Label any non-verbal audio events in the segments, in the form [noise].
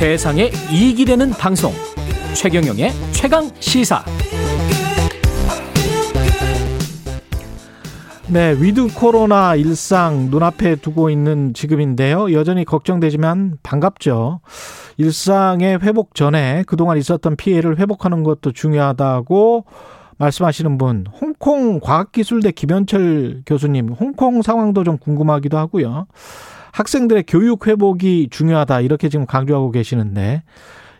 세상에 이익이 되는 방송 최경영의 최강 시사 네, 위드 코로나 일상 눈앞에 두고 있는 지금인데요. 여전히 걱정되지만 반갑죠. 일상의 회복 전에 그동안 있었던 피해를 회복하는 것도 중요하다고 말씀하시는 분, 홍콩 과학기술대 김현철 교수님, 홍콩 상황도 좀 궁금하기도 하고요. 학생들의 교육 회복이 중요하다 이렇게 지금 강조하고 계시는데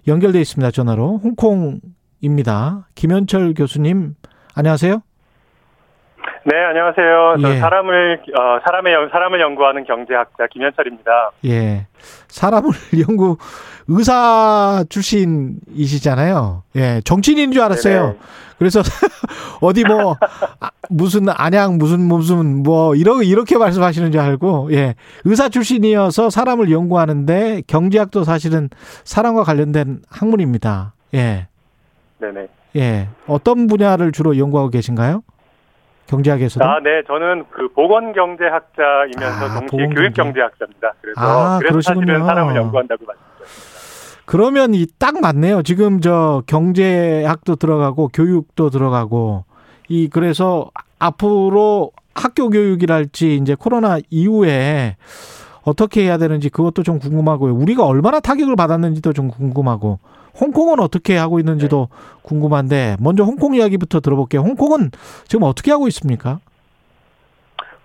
연결돼 있습니다 전화로 홍콩입니다. 김현철 교수님 안녕하세요. 네, 안녕하세요. 예. 사람을 어, 사람의 사람을 연구하는 경제학자 김현철입니다. 예, 사람을 [laughs] 연구 의사 출신이시잖아요. 예, 정치인인 줄 알았어요. 네네. 그래서 [laughs] 어디 뭐 아, 무슨 안양 무슨 무슨 뭐 이러 이렇게 말씀하시는 줄 알고 예, 의사 출신이어서 사람을 연구하는데 경제학도 사실은 사람과 관련된 학문입니다. 예. 네네. 예, 어떤 분야를 주로 연구하고 계신가요? 경제학에서도? 아, 네. 저는 그 보건 경제학자이면서 아, 동시에 교육 경제학자입니다. 그래서, 아, 그래서 그러시군요. 사실은 사람을 연구한다고 말씀드렸습니다. 그러면 이 딱 맞네요. 지금 저 경제학도 들어가고 교육도 들어가고 이 그래서 앞으로 학교 교육이랄지 이제 코로나 이후에 어떻게 해야 되는지 그것도 좀 궁금하고요. 우리가 얼마나 타격을 받았는지도 좀 궁금하고 홍콩은 어떻게 하고 있는지도 네. 궁금한데 먼저 홍콩 이야기부터 들어볼게요. 홍콩은 지금 어떻게 하고 있습니까?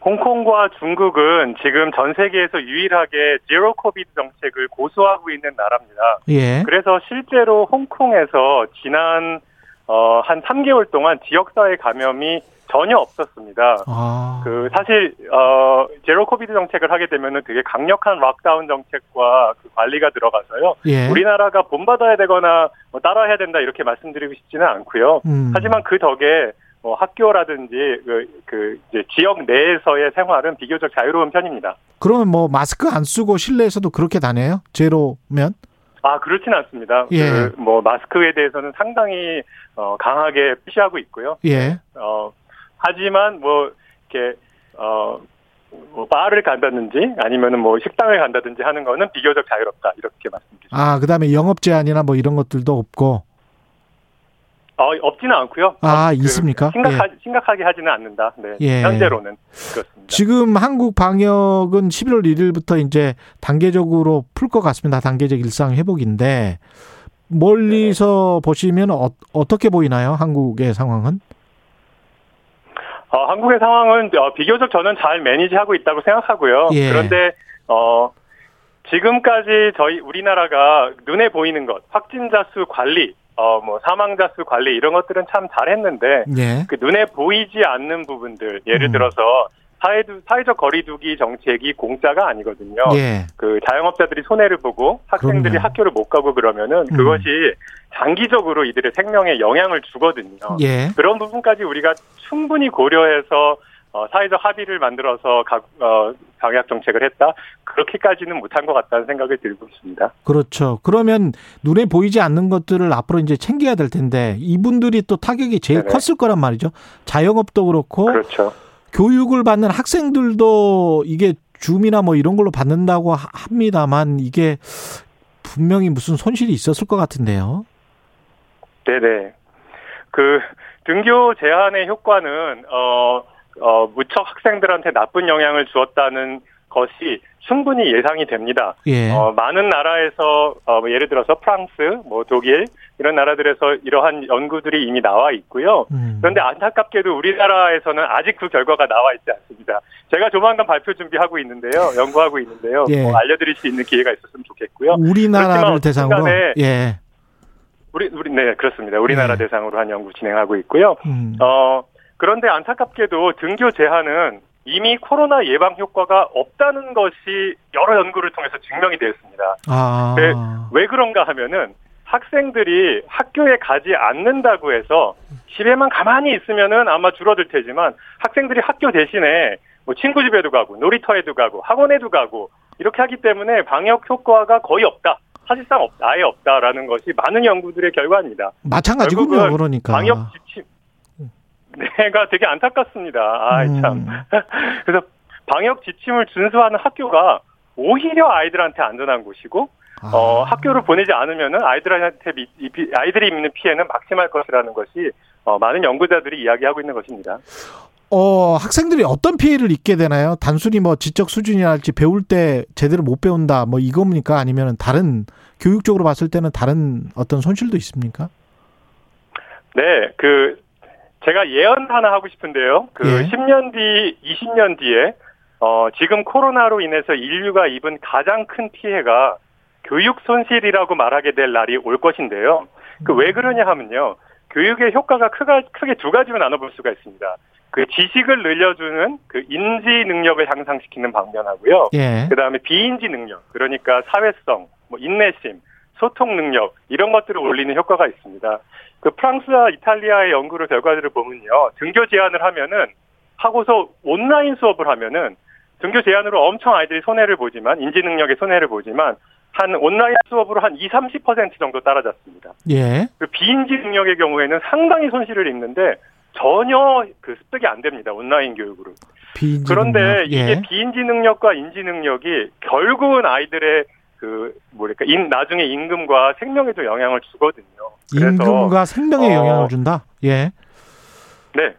홍콩과 중국은 지금 전 세계에서 유일하게 제로 코비드 정책을 고수하고 있는 나라입니다. 예. 그래서 실제로 홍콩에서 지난 어, 한 3개월 동안 지역사회 감염이 전혀 없었습니다. 아. 그 사실 어 zero COVID 정책을 하게 되면은 되게 강력한 lockdown 정책과 그 관리가 들어가서요. 예. 우리나라가 본받아야 되거나 뭐 따라해야 된다 이렇게 말씀드리고 싶지는 않고요. 음. 하지만 그 덕에 뭐 학교라든지 그, 그 이제 지역 내에서의 생활은 비교적 자유로운 편입니다. 그러면 뭐 마스크 안 쓰고 실내에서도 그렇게 다녀요? 제로면? 아 그렇지는 않습니다. 예. 그 뭐 마스크에 대해서는 상당히 어, 강하게 피시하고 있고요. 예. 어 하지만 뭐 이렇게 어. 뭐 바를 간다든지 아니면은 뭐 식당을 간다든지 하는 거는 비교적 자유롭다 이렇게 말씀드립니다. 아 그다음에 영업 제한이나 뭐 이런 것들도 없고. 어 없지는 않고요. 아 그 있습니까? 심각하, 예. 심각하게 하지는 않는다. 네. 예. 현재로는 그렇습니다. 지금 한국 방역은 11월 1일부터 이제 단계적으로 풀 것 같습니다. 단계적 일상 회복인데 멀리서 네. 보시면 어, 어떻게 보이나요? 한국의 상황은? 어, 한국의 상황은 어, 비교적 저는 잘 매니지하고 있다고 생각하고요. 예. 그런데 어, 지금까지 저희 우리나라가 눈에 보이는 것, 확진자 수 관리, 어, 뭐, 사망자 수 관리, 이런 것들은 참 잘했는데, 예. 그 눈에 보이지 않는 부분들, 예를 음. 들어서, 사회, 사회적 거리두기 정책이 공짜가 아니거든요. 예. 그 자영업자들이 손해를 보고 학생들이 그럼요. 학교를 못 가고 그러면은 음. 그것이 장기적으로 이들의 생명에 영향을 주거든요. 예. 그런 부분까지 우리가 충분히 고려해서 어, 사회적 합의를 만들어서 각, 어, 방역 정책을 했다. 그렇게까지는 못한 것 같다는 생각을 들고 있습니다. 그렇죠. 그러면 눈에 보이지 않는 것들을 앞으로 이제 챙겨야 될 텐데 이분들이 또 타격이 제일 네네. 컸을 거란 말이죠. 자영업도 그렇고. 그렇죠. 교육을 받는 학생들도 이게 줌이나 뭐 이런 걸로 받는다고 합니다만 이게 분명히 무슨 손실이 있었을 것 같은데요. 네네. 그 등교 제한의 효과는 어, 어 무척 학생들한테 나쁜 영향을 주었다는 것이 충분히 예상이 됩니다. 예. 어, 많은 나라에서 어, 뭐 예를 들어서 프랑스, 뭐 독일 이런 나라들에서 이러한 연구들이 이미 나와 있고요. 음. 그런데 안타깝게도 우리나라에서는 아직 그 결과가 나와 있지 않습니다. 제가 조만간 발표 준비하고 있는데요, 연구하고 있는데요. 예. 뭐 알려드릴 수 있는 기회가 있었으면 좋겠고요. 우리나라를 대상으로. 예. 우리 우리 네 그렇습니다. 우리나라 예. 대상으로 한 연구 진행하고 있고요. 음. 어 그런데 안타깝게도 등교 제한은 이미 코로나 예방 효과가 없다는 것이 여러 연구를 통해서 증명이 되었습니다. 아. 네, 왜 그런가 하면은 학생들이 학교에 가지 않는다고 해서 집에만 가만히 있으면은 아마 줄어들 테지만 학생들이 학교 대신에 뭐 친구 집에도 가고 놀이터에도 가고 학원에도 가고 이렇게 하기 때문에 방역 효과가 거의 없다. 사실상 없, 아예 없다라는 것이 많은 연구들의 결과입니다. 마찬가지군요, 그러니까. 방역 지침, 내가 되게 안타깝습니다. 음. 참. [laughs] 그래서 방역 지침을 준수하는 학교가 오히려 아이들한테 안전한 곳이고 아. 어, 학교를 보내지 않으면은 아이들한테 아이들이 입는 피해는 막심할 것이라는 것이 어, 많은 연구자들이 이야기하고 있는 것입니다. 어, 학생들이 어떤 피해를 입게 되나요? 단순히 뭐 지적 수준이랄지 배울 때 제대로 못 배운다 뭐 이겁니까? 아니면 다른 교육적으로 봤을 때는 다른 어떤 손실도 있습니까? 네, 그 제가 예언 하나 하고 싶은데요. 그 예. 10년 뒤, 20년 뒤에 어, 지금 코로나로 인해서 인류가 입은 가장 큰 피해가 교육 손실이라고 말하게 될 날이 올 것인데요. 그 왜 그러냐 하면요. 교육의 효과가 크가, 크게 두 가지로 나눠볼 수가 있습니다. 그 지식을 늘려주는 그 인지 능력을 향상시키는 방면하고요. 예. 그 다음에 비인지 능력, 그러니까 사회성, 뭐 인내심, 소통 능력 이런 것들을 올리는 효과가 있습니다. 그 프랑스와 이탈리아의 연구를 결과들을 보면요, 등교 제한을 하면은 하고서 온라인 수업을 하면은 등교 제한으로 엄청 아이들이 손해를 보지만 인지 능력에 손해를 보지만 한 온라인 수업으로 한 2, 30% 정도 따라잡습니다. 예. 그 비인지 능력의 경우에는 상당히 손실을 입는데 전혀 그 습득이 안 됩니다. 온라인 교육으로. 그런데 능력. 예. 이게 비인지 능력과 인지 능력이 결국은 아이들의 그 뭐랄까 인, 나중에 임금과 생명에도 영향을 주거든요. 임금과 생명에 어, 영향을 준다. 예. 네.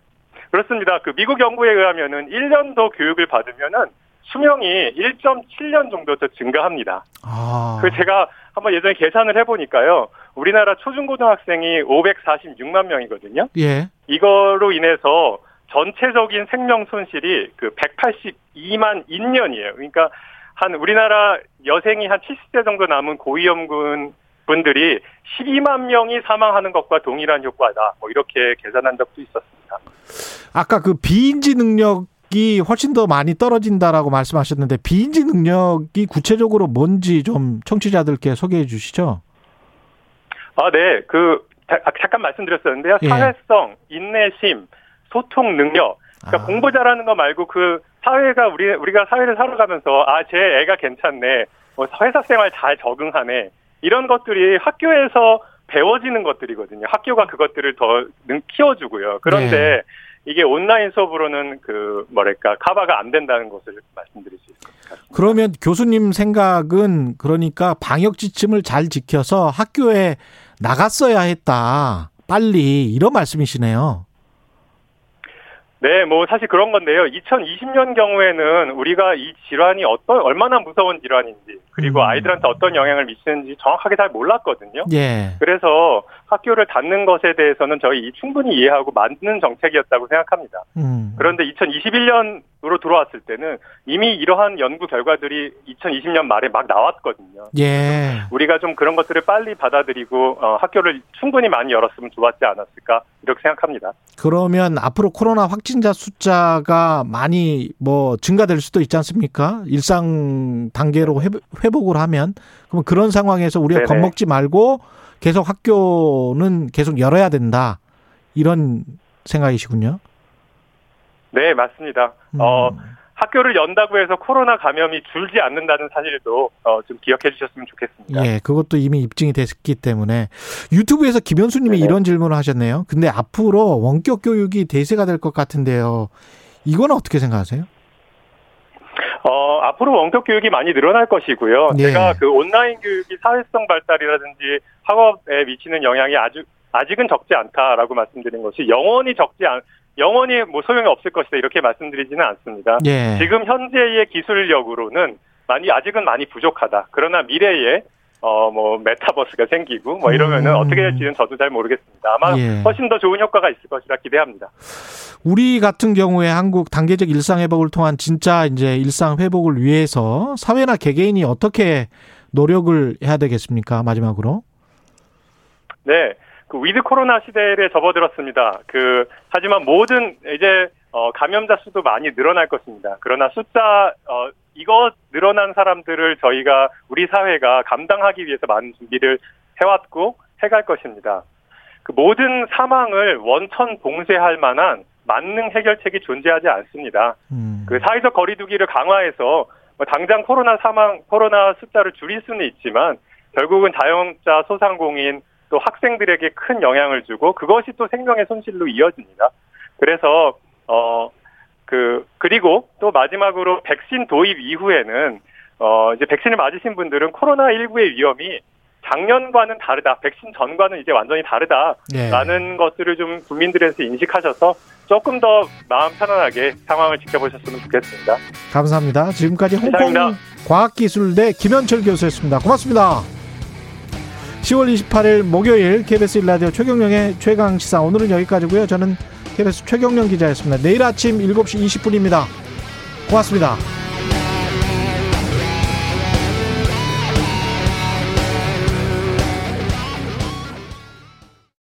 그렇습니다. 그 미국 연구에 의하면은 1년 더 교육을 받으면은 수명이 1.7년 정도 더 증가합니다. 아. 그 제가 한번 예전에 계산을 해보니까요. 우리나라 초중고등학생이 546만 명이거든요. 예. 이거로 인해서 전체적인 생명 손실이 그 182만 인년이에요. 그러니까 한 우리나라 여생이 한 70세 정도 남은 고위험군 분들이 12만 명이 사망하는 것과 동일한 효과다. 뭐 이렇게 계산한 적도 있었습니다. 아까 그 비인지 능력이 훨씬 더 많이 떨어진다라고 말씀하셨는데 비인지 능력이 구체적으로 뭔지 좀 청취자들께 소개해 주시죠. 아, 네. 그 아, 잠깐 말씀드렸었는데요. 예. 사회성, 인내심, 소통 능력. 그러니까 아. 공부 잘하는 거 말고 그 사회가 우리 우리가 사회를 살아가면서 아 제 애가 괜찮네, 뭐 회사 생활 잘 적응하네 이런 것들이 학교에서 배워지는 것들이거든요. 학교가 그것들을 더 키워주고요. 그런데 네. 이게 온라인 수업으로는 그 뭐랄까 카바가 안 된다는 것을 말씀드릴 수 있습니다. 그러면 교수님 생각은 그러니까 방역 지침을 잘 지켜서 학교에 나갔어야 했다. 빨리 이런 말씀이시네요. 네, 뭐 사실 그런 건데요. 2020년 경우에는 우리가 이 질환이 어떤 얼마나 무서운 질환인지 그리고 음. 아이들한테 어떤 영향을 미치는지 정확하게 잘 몰랐거든요. 예. 그래서 학교를 닫는 것에 대해서는 저희 충분히 이해하고 맞는 정책이었다고 생각합니다. 음. 그런데 2021년으로 들어왔을 때는 이미 이러한 연구 결과들이 2020년 말에 막 나왔거든요. 예. 우리가 좀 그런 것들을 빨리 받아들이고 어, 학교를 충분히 많이 열었으면 좋았지 않았을까 이렇게 생각합니다. 그러면 앞으로 코로나 확진자 숫자가 많이 뭐 증가될 수도 있지 않습니까? 일상 단계로 회복을 하면 그럼 그런 상황에서 우리가 네네. 겁먹지 말고 계속 학교는 계속 열어야 된다. 이런 생각이시군요. 네, 맞습니다. 음. 어, 학교를 연다고 해서 코로나 감염이 줄지 않는다는 사실도 어, 좀 기억해 주셨으면 좋겠습니다. 예, 그것도 이미 입증이 됐기 때문에 유튜브에서 김현수 님이 이런 질문을 하셨네요. 근데 앞으로 원격 교육이 대세가 될 것 같은데요. 이건 어떻게 생각하세요? 어, 앞으로 원격 교육이 많이 늘어날 것이고요. 예. 제가 그 온라인 교육이 사회성 발달이라든지 학업에 미치는 영향이 아주 아직은 적지 않다라고 말씀드린 것이 영원히 적지 않 영원히 뭐 소용이 없을 것이다 이렇게 말씀드리지는 않습니다. 예. 지금 현재의 기술력으로는 많이 아직은 많이 부족하다. 그러나 미래에 어 뭐 메타버스가 생기고 뭐 이러면은 음. 어떻게 될지는 저도 잘 모르겠습니다. 아마 예. 훨씬 더 좋은 효과가 있을 것이라 기대합니다. 우리 같은 경우에 한국 단계적 일상 회복을 통한 진짜 이제 일상 회복을 위해서 사회나 개개인이 어떻게 노력을 해야 되겠습니까? 마지막으로. 네. 그 위드 코로나 시대에 접어들었습니다. 그 하지만 모든 이제 어 감염자 수도 많이 늘어날 것입니다. 그러나 숫자 어 이거 늘어난 사람들을 저희가 우리 사회가 감당하기 위해서 많은 준비를 해왔고 해갈 것입니다. 그 모든 사망을 원천 봉쇄할 만한 만능 해결책이 존재하지 않습니다. 음. 그 사회적 거리두기를 강화해서 뭐 당장 코로나 사망, 코로나 숫자를 줄일 수는 있지만 결국은 자영업자, 소상공인, 또 학생들에게 큰 영향을 주고 그것이 또 생명의 손실로 이어집니다. 그래서 어 그 그리고 또 마지막으로 백신 도입 이후에는 어, 이제 백신을 맞으신 분들은 코로나19의 위험이 작년과는 다르다. 백신 전과는 이제 완전히 다르다라는 예. 것들을 좀 국민들에서 인식하셔서 조금 더 마음 편안하게 상황을 지켜보셨으면 좋겠습니다. 감사합니다. 지금까지 홍콩 과학기술대 김현철 교수였습니다. 고맙습니다. 10월 28일 목요일 KBS 일라디오 최경령의 최강 시사 오늘은 여기까지고요. 저는 KBS 최경령 기자였습니다. 내일 아침 7시 20분입니다. 고맙습니다.